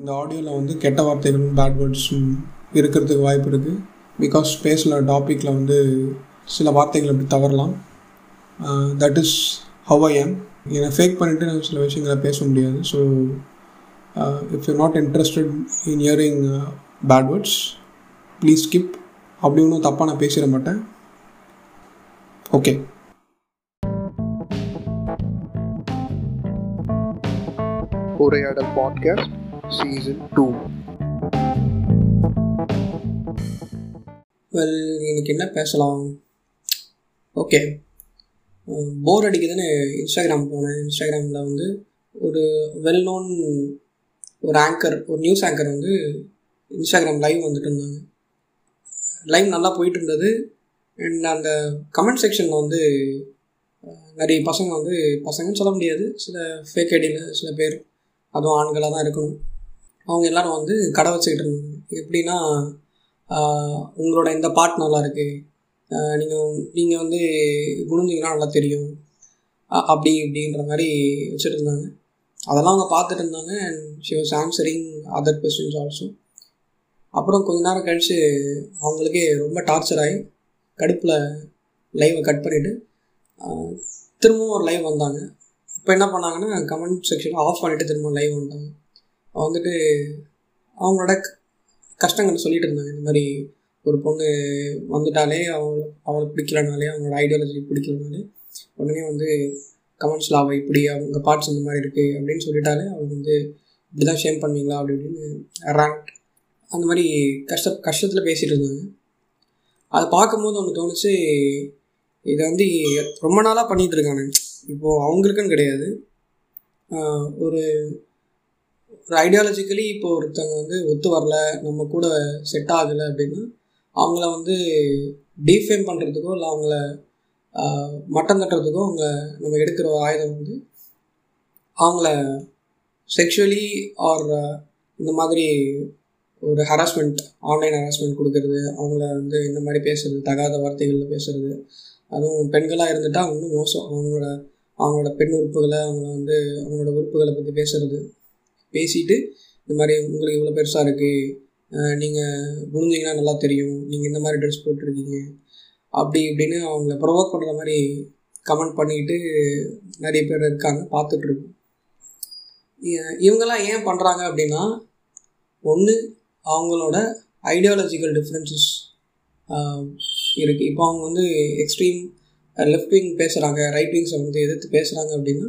இந்த ஆடியோவில் வந்து கெட்ட வார்த்தைகள் பேட் வேர்ட்ஸும் இருக்கிறதுக்கு வாய்ப்பு இருக்குது பிகாஸ் பேசுகிற டாப்பிக்கில் வந்து சில வார்த்தைகள் அப்படி தவறலாம். That is how I am என்னை ஃபேக் பண்ணிவிட்டு நான் சில விஷயங்களை பேச முடியாது. So if you not interested in hearing bad words please skip அப்படி ஒன்றும் தப்பாக நான் பேசிட மாட்டேன். ஓகே உரையாடல் பாட்காஸ்ட் சீசன் டூ வெல் இன்னைக்கு என்ன பேசலாம்? ஓகே போர் அடிக்குதுன்னு இன்ஸ்டாகிராம் போனேன். இன்ஸ்டாகிராமில் வந்து ஒரு வெல் நோன் ஒரு ஆங்கர் ஒரு நியூஸ் ஆங்கர் வந்து இன்ஸ்டாகிராம் லைவ் வந்துட்டு இருந்தாங்க. லைவ் நல்லா போயிட்டு இருந்தது. அண்ட் அந்த கமெண்ட் செக்ஷனில் வந்து நிறைய பசங்க வந்து பசங்கன்னு சொல்ல முடியாது. சில ஃபேக் ஐடியில் சில பேர் அதுவும் ஆண்களாக தான் இருக்கணும். அவங்க எல்லாரும் வந்து கடை வச்சுக்கிட்டு இருந்தாங்க. எப்படின்னா உங்களோட இந்த பாட்டு நல்லா இருக்குது நீங்கள் நீங்கள் வந்து குணிஞ்சிங்கன்னா நல்லா தெரியும். அப்படி இப்படின்ற மாதிரி வச்சுட்டு இருந்தாங்க. அதெல்லாம் அவங்க பார்த்துட்டு இருந்தாங்க. And she was answering other questions also அப்புறம் கொஞ்ச நேரம் கழித்து அவங்களுக்கே ரொம்ப டார்ச்சர் ஆகி கடுப்பில் லைவை கட் பண்ணிவிட்டு திரும்பவும் ஒரு லைவ் வந்தாங்க. இப்போ என்ன பண்ணாங்கன்னா கமெண்ட் செக்ஷன் ஆஃப் பண்ணிவிட்டு திரும்ப லைவ் வந்தாங்க வந்துட்டு அவங்களோட கஷ்டங்கள் சொல்லிட்டு இருந்தாங்க. இந்த மாதிரி ஒரு பொண்ணு வந்துட்டாலே அவள் அவளை பிடிக்கலனாலே அவங்களோட ஐடியாலஜி பிடிக்கலனாலே உடனே வந்து கமெண்ட்ஸில் அவள் இப்படி அவங்க பார்ட்ஸ் இந்த மாதிரி இருக்குது அப்படின்னு சொல்லிட்டாலே அவங்க வந்து இப்படி தான் ஷேம் பண்ணுவீங்களா அப்படி இப்படின்னு ரேங்க் அந்த மாதிரி கஷ்ட கஷ்டத்தில் பேசிகிட்டு இருந்தாங்க. அதை பார்க்கும்போது ஒன்று தோணுச்சு இதை வந்து ரொம்ப நாளாக பண்ணிகிட்டு இருக்காங்க. இப்போது அவங்களுக்குன்னு கிடையாது. ஒரு ஐடியாலஜிக்கலி இப்போ ஒருத்தவங்க வந்து ஒத்து வரல நம்ம கூட செட் ஆகலை அப்படின்னா அவங்கள வந்து டீஃபேம் பண்ணுறதுக்கோ இல்லை அவங்கள மட்டம் தட்டுறதுக்கோ அவங்க நம்ம எடுக்கிற ஆயுதம் வந்து அவங்கள செக்ஷுவலி ஆர் இந்த மாதிரி ஒரு ஹராஸ்மெண்ட் ஆன்லைன் ஹராஸ்மெண்ட் கொடுக்கறது அவங்கள வந்து இந்த மாதிரி பேசுறது தகாத வார்த்தைகளில் பேசுறது அதுவும் பெண்களாக இருந்துட்டால் இன்னும் மோசம். அவங்களோட அவங்களோட பெண் உறுப்புகளை அவங்கள வந்து அவங்களோட உறுப்புகளை பற்றி பேசுறது. பேசிட்டு இந்த மாதிரி உங்களுக்கு இவ்வளோ பெருசாக இருக்குது நீங்கள் குனிஞ்சிங்கன்னா நல்லா தெரியும் நீங்கள் இந்த மாதிரி ட்ரெஸ் போட்டிருக்கீங்க அப்படி இப்படின்னு அவங்கள ப்ரொவோக் பண்ணுற மாதிரி கமெண்ட் பண்ணிக்கிட்டு நிறைய பேர் இருக்காங்க பார்த்துட்ருக்கோம் இவங்கெல்லாம் ஏன் பண்ணுறாங்க அப்படின்னா ஒன்று அவங்களோட ஐடியாலஜிக்கல் டிஃப்ரென்சஸ் இருக்குது இப்போ அவங்க வந்து எக்ஸ்ட்ரீம் லெஃப்ட் விங் பேசுகிறாங்க ரைட் விங்ஸை வந்து எதிர்த்து பேசுகிறாங்க அப்படின்னா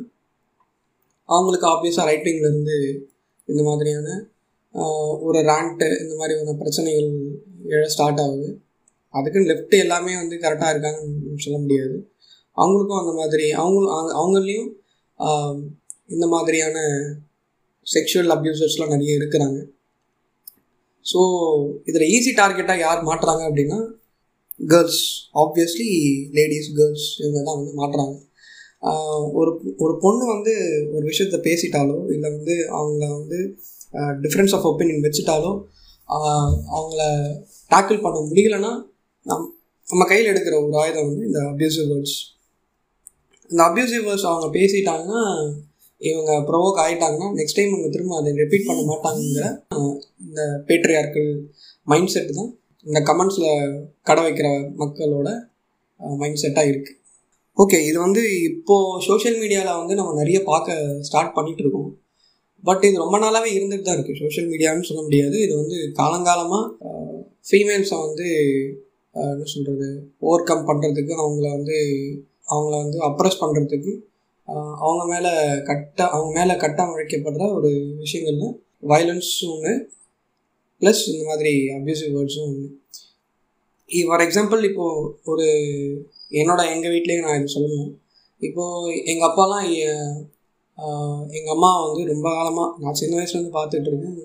அவங்களுக்கு ஆப்வியஸாக ரைட் விங்லேருந்து இந்த மாதிரியான ஒரு ரேண்ட்டு இந்த மாதிரியான பிரச்சனைகள் எழ ஸ்டார்ட் ஆகுது. அதுக்குன்னு லெஃப்ட் எல்லாமே வந்து கரெக்டாக இருக்காங்கன்னு சொல்ல முடியாது. அவங்களுக்கும் அந்த மாதிரி அவங்களும் அவங்களையும் இந்த மாதிரியான செக்ஷுவல் அப்யூசர்ஸ்லாம் நிறைய இருக்கிறாங்க. ஸோ இதில் ஈஸி டார்கெட்டாக யார் மாட்டுறாங்க அப்படின்னா கேர்ள்ஸ் ஆப்வியஸ்லி லேடிஸ் கேர்ள்ஸ் இவங்க தான் வந்து மாட்டுறாங்க. ஒரு ஒரு பொண்ணு வந்து ஒரு விஷயத்த பேசிட்டாலோ இல்லை வந்து அவங்கள வந்து டிஃப்ரென்ஸ் ஆஃப் ஒப்பீனியன் வச்சுட்டாலோ அவங்கள டேக்கிள் பண்ண முடியலன்னா நம் நம்ம கையில் எடுக்கிற ஒரு ஆயுதம் வந்து இந்த அப்யூசிவ் வேர்ட்ஸ் இந்த அப்யூசிவ் வேர்ட்ஸ் அவங்க பேசிட்டாங்கன்னா இவங்க ப்ரொவோக் ஆகிட்டாங்கன்னா நெக்ஸ்ட் டைம் இவங்க திரும்ப அதை ரிப்பீட் பண்ண மாட்டாங்கிற இந்த பேட்ரியார்கள் மைண்ட் செட் தான் இந்த கமெண்ட்ஸில் கடை வைக்கிற மக்களோட மைண்ட் செட்டாக இருக்குது ஓகே இது வந்து இப்போது சோஷியல் மீடியாவில் வந்து நம்ம நிறைய பார்க்க ஸ்டார்ட் பண்ணிகிட்டு இருக்கோம். பட் இது ரொம்ப நாளாகவே இருந்துட்டு தான் இருக்குது சோஷியல் மீடியான்னு சொல்ல முடியாது. இது வந்து காலங்காலமாக ஃபீமேல்ஸை வந்து என்ன சொல்கிறது ஓவர் கம் பண்ணுறதுக்கு அவங்கள வந்து அவங்கள வந்து அப்ரஸ் பண்ணுறதுக்கு அவங்க மேலே கட்ட அவங்க மேலே கட்டம் அழைக்கப்படுற ஒரு விஷயங்கள்ல வயலன்ஸும் ஒன்று ப்ளஸ் இந்த மாதிரி அப்யூசிவ் வேர்ட்ஸும் ஒன்று ஃபார் எக்ஸாம்பிள் இப்போது ஒரு என்னோட எங்கள் வீட்லேயே நான் இது சொல்லணும் இப்போது எங்கள் அப்பாலாம் எங்கள் அம்மா வந்து ரொம்ப காலமாக நான் சின்ன வயசுலேருந்து பார்த்துட்டு இருக்கேன்.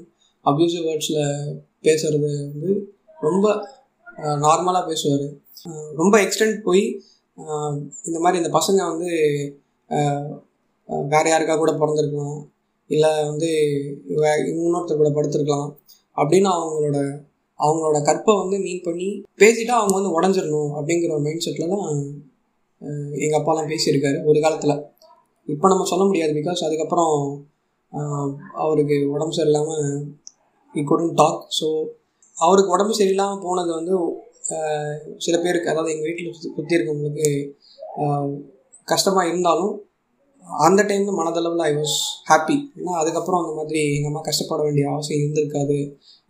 அப்யூசிவ் வேர்ட்ஸில் பேசுகிறது வந்து ரொம்ப நார்மலாக பேசுவார். ரொம்ப எக்ஸ்டெண்ட் போய் இந்த மாதிரி இந்த பசங்க வந்து வேறு யாருக்கா கூட பிறந்திருக்கலாம். இல்லை வந்து வே இன்னொருத்தர் கூட படுத்திருக்கலாம். அப்படின்னு அவங்களோட அவங்களோட கற்பை வந்து மீன் பண்ணி பேசிட்டா அவங்க வந்து உடஞ்சிடணும் அப்படிங்கிற மைண்ட் செட்டில் தான் எங்கள் அப்பாலாம் பேசியிருக்காரு ஒரு காலத்தில். இப்போ நம்ம சொல்ல முடியாது பிகாஸ் அதுக்கப்புறம் அவருக்கு உடம்பு சரியில்லாமல் இ குடன் டாக் ஸோ அவருக்கு உடம்பு சரியில்லாமல் போனது வந்து சில பேருக்கு அதாவது எங்கள் வீட்டில் சுற்றி இருக்கவங்களுக்கு கஷ்டமாக இருந்தாலும் அந்த டைமில் மனதளவில் ஐ வாஸ் ஹாப்பி ஏன்னா அதுக்கப்புறம் அந்த மாதிரி எங்கள் அம்மா கஷ்டப்பட வேண்டிய அவசியம் இருந்திருக்காது.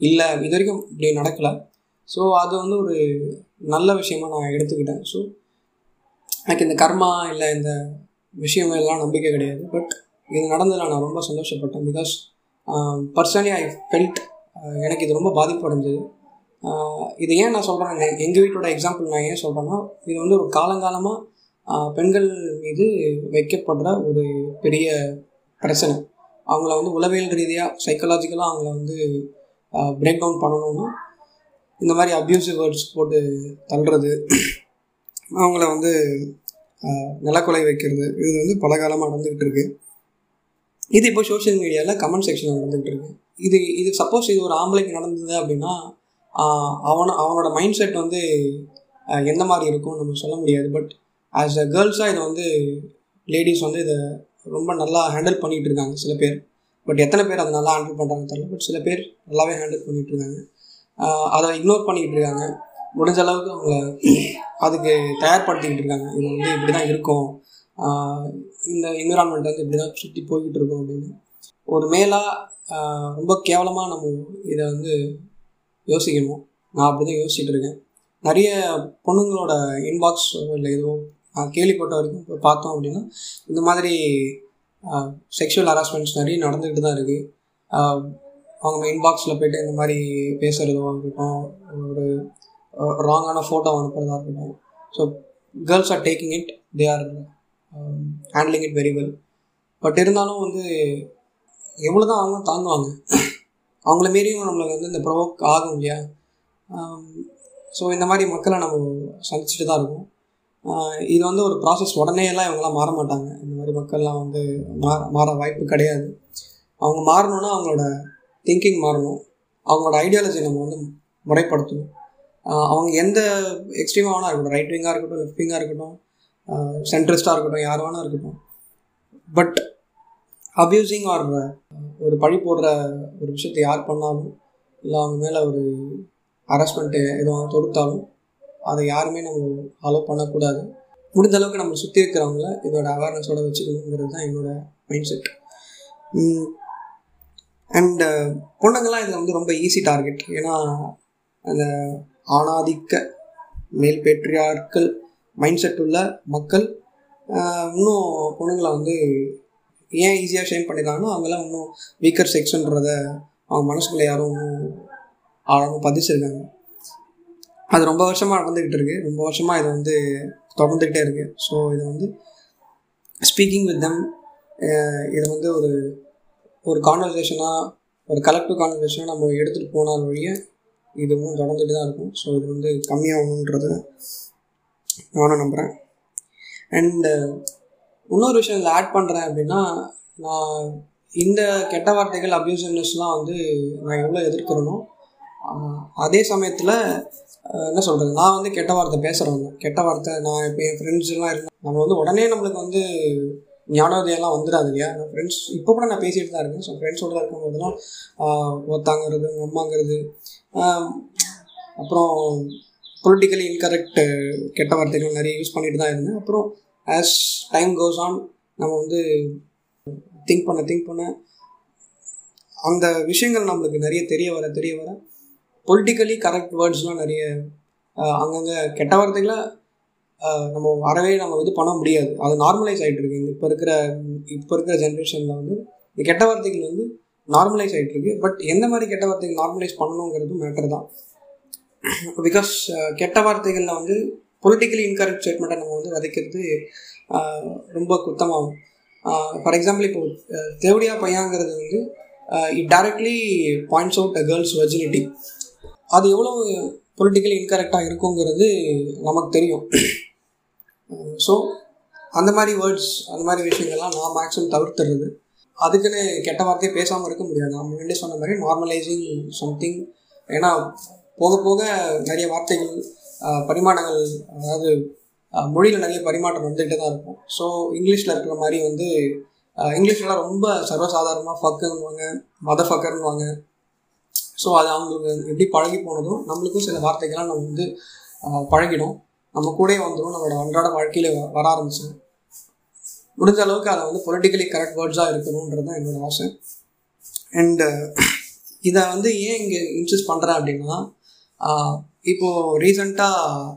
இல்லை இது வரைக்கும் இப்படி நடக்கலை. ஸோ அது வந்து ஒரு நல்ல விஷயமா நான் எடுத்துக்கிட்டேன். ஸோ எனக்கு இந்த கர்மா இல்லை இந்த விஷயங்கள் எல்லாம் நம்பிக்கை கிடையாது. பட் இது நடந்ததில் நான் ரொம்ப சந்தோஷப்பட்டேன். பிகாஸ் பர்சனலி ஐ ஃபெல்ட் எனக்கு இது ரொம்ப பாதிப்பு அடைஞ்சது. இது ஏன் நான் சொல்கிறேன் எங்கள் வீட்டோட எக்ஸாம்பிள் நான் ஏன் சொல்கிறேன்னா இது வந்து ஒரு காலங்காலமாக பெண்கள் மீது வைக்கப்படுற ஒரு பெரிய பிரச்சனை. அவங்கள வந்து உளவியல் ரீதியாக சைக்கலாஜிக்கலாக அவங்கள வந்து பிரேக் டவுன் பண்ணணும்னா இந்த மாதிரி அப்யூசிவ் வேர்ட்ஸ் போட்டு தள்ளுறது அவங்கள வந்து நிலக்கொலை வைக்கிறது இது வந்து பல காலமாக நடந்துக்கிட்டு இருக்கு. இது இப்போ சோஷியல் மீடியாவில் கமெண்ட் செக்ஷனில் நடந்துகிட்டு இருக்கு. இது இது சப்போஸ் இது ஒரு ஆம்பளைக்கு நடந்தது அப்படின்னா அவன அவனோட மைண்ட் செட் வந்து எந்த மாதிரி இருக்கும்னு நம்ம சொல்ல முடியாது. பட் ஆஸ் அ கேர்ள்ஸாக இதை வந்து லேடிஸ் வந்து இதை ரொம்ப நல்லா ஹேண்டில் பண்ணிகிட்டு இருக்காங்க சில பேர். பட் எத்தனை பேர் அதை நல்லா ஹேண்டில் பண்ணுறாங்க தெரியல பட் சில பேர் நல்லாவே ஹேண்டில் பண்ணிகிட்டு இருக்காங்க. அதை இக்னோர் பண்ணிக்கிட்டு இருக்காங்க. முடிஞ்ச அளவுக்கு அவங்கள அதுக்கு தயார்படுத்திக்கிட்டு இருக்காங்க. இது வந்து இப்படி தான் இருக்கும் இந்த என்விரான்மெண்ட் வந்து இப்படி தான் சுற்றி போய்கிட்டு இருக்கும் அப்படின்னு. ஒரு மேலாக ரொம்ப கேவலமாக நம்ம இதை வந்து யோசிக்கணும். நான் அப்படி தான் யோசிச்சுட்டு இருக்கேன். நிறைய பொண்ணுங்களோட இன்பாக்ஸ் இல்லை ஏதோ கேள்விப்பட்ட வரைக்கும் இப்போ பார்த்தோம் அப்படின்னா இந்த மாதிரி செக்ஷுவல் ஹராஸ்மெண்ட்ஸ் நிறைய நடந்துக்கிட்டு தான் இருக்குது அவங்க இன்பாக்ஸில் போயிட்டு இந்த மாதிரி பேசுகிறதோ இருக்கட்டும் ஒரு ராங்கான ஃபோட்டோ அனுப்புகிறதா இருக்கட்டும். So girls are taking it they are handling it very well but இருந்தாலும் வந்து எவ்வளோ தான் அவங்க தாங்குவாங்க அவங்கள மீறியும் நம்மளுக்கு வந்து இந்த ப்ரொவோக் ஆகும் இல்லையா? ஸோ இந்த மாதிரி மக்களை நம்ம சந்திச்சுட்டு தான் இருக்கோம். இது வந்து ஒரு ப்ராசஸ் உடனே எல்லாம் இவங்களாம் மாற மாட்டாங்க. இந்த மாதிரி மக்கள்லாம் வந்து மாற மாற வாய்ப்பு கிடையாது. அவங்க மாறணும்னா அவங்களோட திங்கிங் மாறணும். அவங்களோட ஐடியாலஜி நம்ம வந்து முறைப்படுத்தணும். அவங்க எந்த எக்ஸ்ட்ரீமாக வேணா இருக்கட்டும். ரைட் விங்காக இருக்கட்டும் லெஃப்ட் விங்காக இருக்கட்டும் சென்ட்ரிஸ்டாக இருக்கட்டும் யார் வேணா இருக்கட்டும். பட் அப்யூசிங் ஆர் ஒரு பழி போடுற ஒரு விஷயத்தை யார் பண்ணாலும் இல்லை அவங்க மேலே ஒரு ஹராஸ்மெண்ட்டு எதுவும் தொடுத்தாலும் அதை யாருமே நம்ம அலோவ் பண்ணக்கூடாது. முடிந்த அளவுக்கு நம்ம சுற்றி இருக்கிறவங்கள இதோட அவேர்னஸோட வச்சுக்கணுங்கிறது தான் என்னோட மைண்ட் செட் அண்டு பொண்ணுங்கள்லாம் இதில் வந்து ரொம்ப ஈஸி டார்கெட் ஏன்னா அந்த ஆணாதிக்க மேல் பேட்ரியார்கள் மைண்ட் செட் உள்ள மக்கள் இன்னும் பொண்ணுங்களை வந்து ஏன் ஈஸியாக ஷேம் பண்ணிடுறாங்கன்னா அவங்களாம் இன்னும் வீக்கர் செக்ஷன்றத அவங்க மனசுக்குள்ளே யாரும் இன்னும் ஆழமாக பதிச்சிருக்காங்க. அது ரொம்ப வருஷமாக நடந்துக்கிட்டு இருக்குது ரொம்ப வருஷமாக இது வந்து தொடர்ந்துக்கிட்டே இருக்குது ஸோ இது வந்து ஸ்பீக்கிங் வித் தம் இதை வந்து ஒரு ஒரு கான்வர்சேஷனாக ஒரு கலெக்டிவ் கான்வர்சேஷனாக நம்ம எடுத்துகிட்டு போனால் வழிய இதுவும் தொடர்ந்துட்டு தான் இருக்கும். ஸோ இது வந்து கம்மியாகணுன்றத நானும் நம்புகிறேன் அண்டு இன்னொரு விஷயம் இதில் ஆட் பண்ணுறேன் அப்படின்னா நான் இந்த கெட்ட வார்த்தைகள் அப்யூசிவ்னஸ்லாம் வந்து நான் எவ்வளோ எதிர்க்கிறேனோ அதே சமயத்தில் என்ன சொல்கிறது நான் வந்து கெட்ட வார்த்தை பேசுகிறவங்க கெட்ட வார்த்தை நான் இப்போ என் ஃப்ரெண்ட்ஸ்லாம் இருந்தேன் நம்ம வந்து உடனே நம்மளுக்கு வந்து ஞானோதயெல்லாம் வந்துடாது இல்லையா நான் ஃப்ரெண்ட்ஸ் இப்போ கூட நான் பேசிட்டு தான் இருக்கேன். ஸோ ஃப்ரெண்ட்ஸோட தான் இருக்கும்போதெல்லாம் ஒத்தாங்கிறது அம்மாங்கிறது அப்புறம் பொலிட்டிக்கலி இன்கரெக்ட் கெட்ட வார்த்தைகள் நிறைய யூஸ் பண்ணிட்டு தான் இருந்தேன். அப்புறம் ஆஸ் டைம் கோஸ் ஆன் நம்ம வந்து திங்க் பண்ண திங்க் பண்ண அந்த விஷயங்கள் நம்மளுக்கு நிறைய தெரிய வர தெரிய வர பொலிட்டிக்கலி கரெக்ட் வேர்ட்ஸ்லாம் நிறைய அங்கங்கே கெட்ட வார்த்தைகளை நம்ம வரவே நம்ம இது பண்ண முடியாது. அது நார்மலைஸ் ஆகிட்டு இருக்கு இப்போ இருக்கிற இப்போ இருக்கிற ஜென்ரேஷனில் வந்து இந்த கெட்ட வார்த்தைகள் வந்து நார்மலைஸ் ஆகிட்டு இருக்கு பட் எந்த மாதிரி கெட்ட வார்த்தைகள் நார்மலைஸ் பண்ணணுங்கிறது மேட்டர் தான். பிகாஸ் கெட்ட வார்த்தைகளில் வந்து பொலிட்டிக்கலி இன்கரெக்ட் ஸ்டேட்மெண்ட்டை நம்ம வந்து விதைக்கிறது ரொம்ப குத்தமாகும். ஃபார் எக்ஸாம்பிள் இப்போ தேவடியா பையாங்கிறது வந்து it directly points out a girls virginity அது எவ்வளோ பொலிட்டிக்கலி இன்கரெக்டாக இருக்குங்கிறது நமக்கு தெரியும். ஸோ அந்த மாதிரி வேர்ட்ஸ் அந்த மாதிரி விஷயங்கள்லாம் நான் மேக்ஸிமம் தவிர்த்துறது. அதுக்குன்னு கெட்ட வார்த்தையை பேசாமல் இருக்க முடியாது. நான் முன்னாடி சொன்ன மாதிரி நார்மலைசிங் சம்திங் ஏன்னா போக போக நிறைய வார்த்தைகள் பரிமாணங்கள் அதாவது மொழியில் நிறைய பரிமாற்றம் வந்துகிட்டு தான் இருக்கும். ஸோ இங்கிலீஷில் இருக்கிற மாதிரி வந்து இங்கிலீஷ்லாம் ரொம்ப சர்வசாதாரணமாக ஃபக்குன்னுவாங்க மத ஃபக்கர்னுவாங்க ஸோ அது அவங்களுக்கு எப்படி பழகி போனதும் நம்மளுக்கும் சில வார்த்தைகள்லாம் நம்ம வந்து பழகிடும். நம்ம கூட வந்துடும் நம்மளோட அன்றாட வாழ்க்கையில் வர ஆரம்பிச்சு முடிஞ்ச அளவுக்கு அதை வந்து பொலிட்டிக்கலி கரெக்ட் வேர்ட்ஸாக இருக்கணுன்றது தான் என்னோட ஆசை. அண்டு இதை வந்து ஏன் இங்கே இன்சூஸ் பண்ணுறேன் அப்படின்னா இப்போது ரீசண்டாக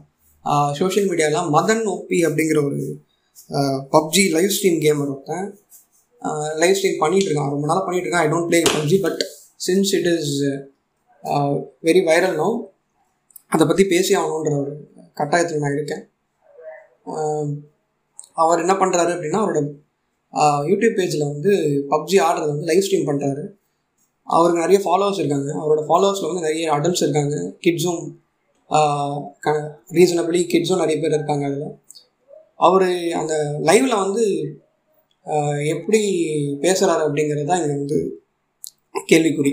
சோஷியல் மீடியாவில் மதன் ஓபி அப்படிங்கிற ஒரு பப்ஜி லைவ் ஸ்ட்ரீம் கேமர் ஒருத்தன் லைவ் ஸ்ட்ரீம் பண்ணிகிட்டு இருக்கான். ரொம்ப நாளாக பண்ணிகிட்டு இருக்கான். I don't play PUBG but since it is very viral no அதை பற்றி பேசி ஆகணுன்ற ஒரு கட்டாயத்தில் நான் இருக்கேன். அவர் என்ன பண்ணுறாரு அப்படின்னா அவரோட யூடியூப் பேஜில் வந்து பப்ஜி ஆடுறத வந்து லைவ் ஸ்ட்ரீம் பண்ணுறாரு அவருக்கு நிறைய ஃபாலோவர்ஸ் இருக்காங்க. அவரோட ஃபாலோவர்ஸில் வந்து நிறைய அடல்ட்ஸ் இருக்காங்க. கிட்ஸும் ரீசனபிளி கிட்ஸும் நிறைய பேர் இருக்காங்க அதில். அவர் அந்த லைவில் வந்து எப்படி பேசுகிறாரு அப்படிங்கிறது தான் இங்கே வந்து கேள்விக்குறி.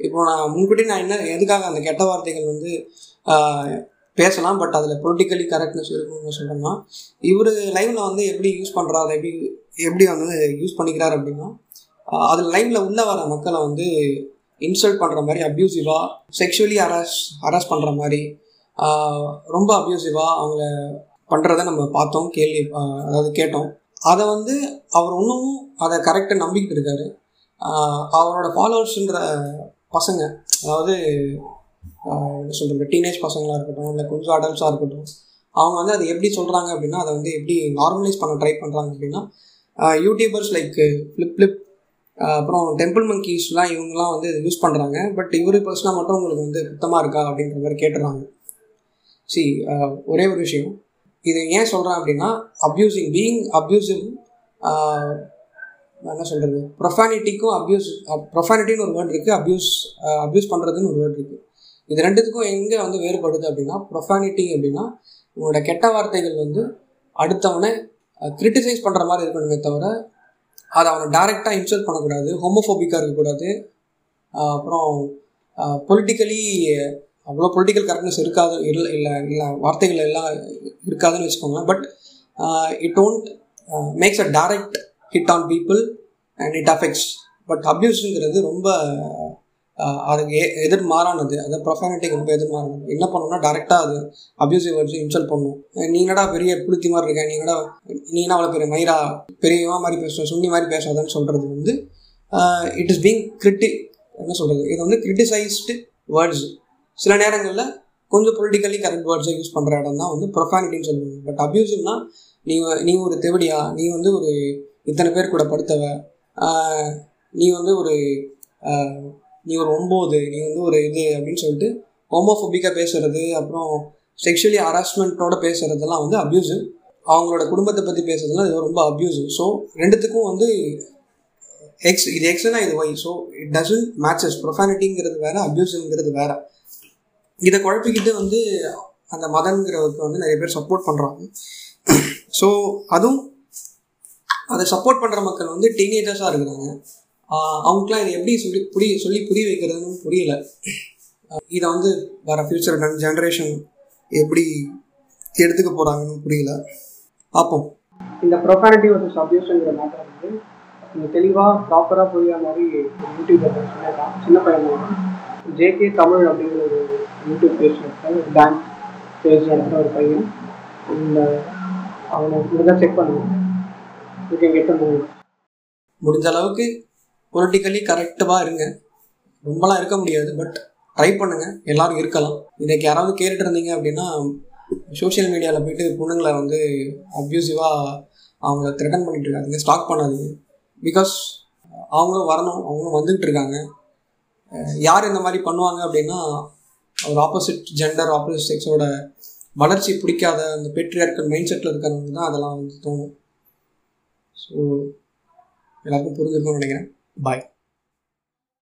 இப்போ நான் முன்கூட்டி நான் என்ன எதுக்காக அந்த கெட்ட வார்த்தைகள் வந்து பேசலாம் பட் அதில் பொலிட்டிக்கலி கரெக்ட்னஸ் இருக்கணும்னு சொல்கிறேன்னா இவர் லைவில் வந்து எப்படி யூஸ் பண்ணுறாரு எப்படி எப்படி வந்து யூஸ் பண்ணிக்கிறார் அப்படின்னா அதில் லைவில் உள்ள வர மக்களை வந்து இன்சல்ட் பண்ணுற மாதிரி அப்யூசிவாக செக்ஷுவலி ஹராஸ் ஹராஸ் பண்ணுற மாதிரி ரொம்ப அப்யூசிவாக அவங்கள பண்ணுறத நம்ம பார்த்தோம் கேள்வி அதாவது கேட்டோம். அதை வந்து அவர் இன்னமும் அதை கரெக்டாக நம்பிக்கிட்டு இருக்காரு. அவரோட ஃபாலோவர்ஸுன்ற பசங்க அதாவது என்ன சொல்கிறது டீனேஜ் பசங்களாக இருக்கட்டும் இல்லை கொஞ்சம் அடல்ட்ஸாக இருக்கட்டும் அவங்க வந்து அதை எப்படி சொல்கிறாங்க அப்படின்னா அதை வந்து எப்படி நார்மலைஸ் பண்ண ட்ரை பண்ணுறாங்க அப்படின்னா யூடியூபர்ஸ் லைக் ஃப்ளிப் ஃப்ளிப் அப்புறம் டெம்பிள் மங்கீஸ்லாம் இவங்கெல்லாம் வந்து யூஸ் பண்ணுறாங்க பட் இவர் பர்சனாக மட்டும் உங்களுக்கு வந்து சுத்தமாக இருக்கா அப்படின்ற மாதிரி கேட்டுறாங்க. சி ஒரே ஒரு விஷயம். இது ஏன் சொல்கிறேன் அப்படின்னா அப்யூசிங் பீயிங் அப்யூசிவ் என்ன சொல்கிறது ப்ரொஃபானிட்டிக்கும் அப்யூஸ் ப்ரொஃபானிட்டின்னு ஒரு வேர்ட் இருக்குது அப்யூஸ் அப்யூஸ் பண்ணுறதுன்னு ஒரு வேர்ட் இருக்குது இது ரெண்டுத்துக்கும் எங்கே வந்து வேறுபடுது அப்படின்னா ப்ரொஃபானிட்டி அப்படின்னா உங்களோட கெட்ட வார்த்தைகள் வந்து அடுத்தவனை கிரிட்டிசைஸ் பண்ணுற மாதிரி இருக்கணுமே தவிர அதை அவனை டேரெக்டாக இன்சல்ட் பண்ணக்கூடாது ஹோமோஃபோபிக்காக இருக்கக்கூடாது. அப்புறம் பொலிட்டிக்கலி அவ்வளோ பொலிட்டிக்கல் கரெக்ட்னஸ் இருக்காது இல்லை இல்லை இல்லை வார்த்தைகள் எல்லாம் இருக்காதுன்னு வச்சுக்கோங்களேன். But it don't makes a direct hit on people and it affects but அப்யூஸுங்கிறது ரொம்ப அதுக்கு எ எதிர்மாறானது. அது ப்ரொஃபானிட்டிக்கு ரொம்ப எதிர்மாறானது. என்ன பண்ணணும்னா டேரெக்டாக அது அப்யூசிவ் வச்சு இன்சல்ட் பண்ணும். நீ என்னடா பெரிய புளுத்தி மாதிரி இருக்க? நீ என்னடா நீ என்ன அவ்வளோ பெரிய மயிரா பெரியவா மாதிரி பேசுற? சுண்ணி மாதிரி பேசாதன்னு சொல்கிறது வந்து இட் இஸ் பீங் கிரிட்டி என்ன சொல்கிறது இது வந்து கிரிட்டிசைஸ்டு வேர்ட்ஸ் சில நேரங்களில் கொஞ்சம் பொலிட்டிக்கலி கரெக்ட் வேர்ட்ஸை யூஸ் பண்ணுற இடம் தான் வந்து ப்ரொஃபானிட்டின்னு சொல்லுவாங்க. பட் அப்யூசிவ்னா நீ நீ ஒரு தெவடியா நீ வந்து ஒரு இத்தனை பேர் கூட படுத்தவ நீ வந்து ஒரு நீ ஒரு ஒம்பது நீ வந்து ஒரு இது அப்படின்னு சொல்லிட்டு ஹோமோஃபோபிக்காக பேசுறது அப்புறம் செக்ஷுவலி ஹராஸ்மெண்ட்டோட பேசுறதெல்லாம் வந்து அப்யூசிவ் அவங்களோட குடும்பத்தை பற்றி பேசுறதுலாம் இது ரொம்ப அப்யூசிவ் ஸோ ரெண்டுத்துக்கும் வந்து எக்ஸ் இது எக்ஸ்னா இது Y so it doesn't matches ப்ரொஃபானிட்டிங்கிறது வேற அப்யூசிவ்ங்கிறது வேற. இதை குழப்பிக்கிட்டு வந்து அந்த மதங்கிறவருக்கு வந்து நிறைய பேர் சப்போர்ட் பண்ணுறாங்க ஸோ அதுவும் அதை சப்போர்ட் பண்ணுற மக்கள் வந்து டீனேஜர்ஸாக இருக்கிறாங்க. அவங்களுக்குலாம் இதை எப்படி சொல்லி புரிய சொல்லி புரிய வைக்கிறதுன்னு புரியல. இதை வந்து வர ஃப்யூச்சர் ஜென்ரேஷன் எப்படி எடுத்துக்க போகிறாங்கன்னு புரியல. பார்ப்போம். இந்த ப்ரொஃபாரிட்டி வர்சஸ் அப்யூஸ்ங்கிற மேட்டர் வந்து நீங்கள் தெளிவாக ப்ராப்பராக புரியாத மாதிரி யூடியூப் சொல்லியிருக்கான் சின்ன பையன் ஜேகே தமிழ் அப்படிங்கிற ஒரு யூடியூப் பேஜ் நடத்த ஒரு டான்ஸ் பேஜ் நடத்துகிற ஒரு பையன். இந்த அவனை முடிஞ்சா செக் பண்ணுவோம் ஓகே கெட்ட முடிஞ்ச அளவுக்கு பொலிட்டிக்கலி கரெக்டாக இருங்க. ரொம்பலாம் இருக்க முடியாது பட் ட்ரை பண்ணுங்க. எல்லாரும் இருக்கலாம். இன்னைக்கு யாராவது கேட்டுட்டு இருந்தீங்க அப்படின்னா சோஷியல் மீடியாவில் போயிட்டு பொண்ணுங்களை வந்து அப்யூசிவாக அவங்கள த்ரெட்டன் பண்ணிட்டு இருக்காதிங்க ஸ்டாக் பண்ணாதீங்க. பிகாஸ் அவங்களும் வரணும் அவங்களும் வந்துக்கிட்டு இருக்காங்க. யார் இந்த மாதிரி பண்ணுவாங்க அப்படின்னா ஒரு ஆப்போசிட் ஜெண்டர் ஆப்போசிட் செக்ஸோட வளர்ச்சி பிடிக்காத அந்த பெட்ரியார்க்கல் மைண்ட் செட்டில் இருக்கிறவங்க தான் அதெல்லாம் வந்து தோணும். ஸோ எல்லாருக்கும் புரிஞ்சிருக்கும்னு நினைக்கிறேன். பாய்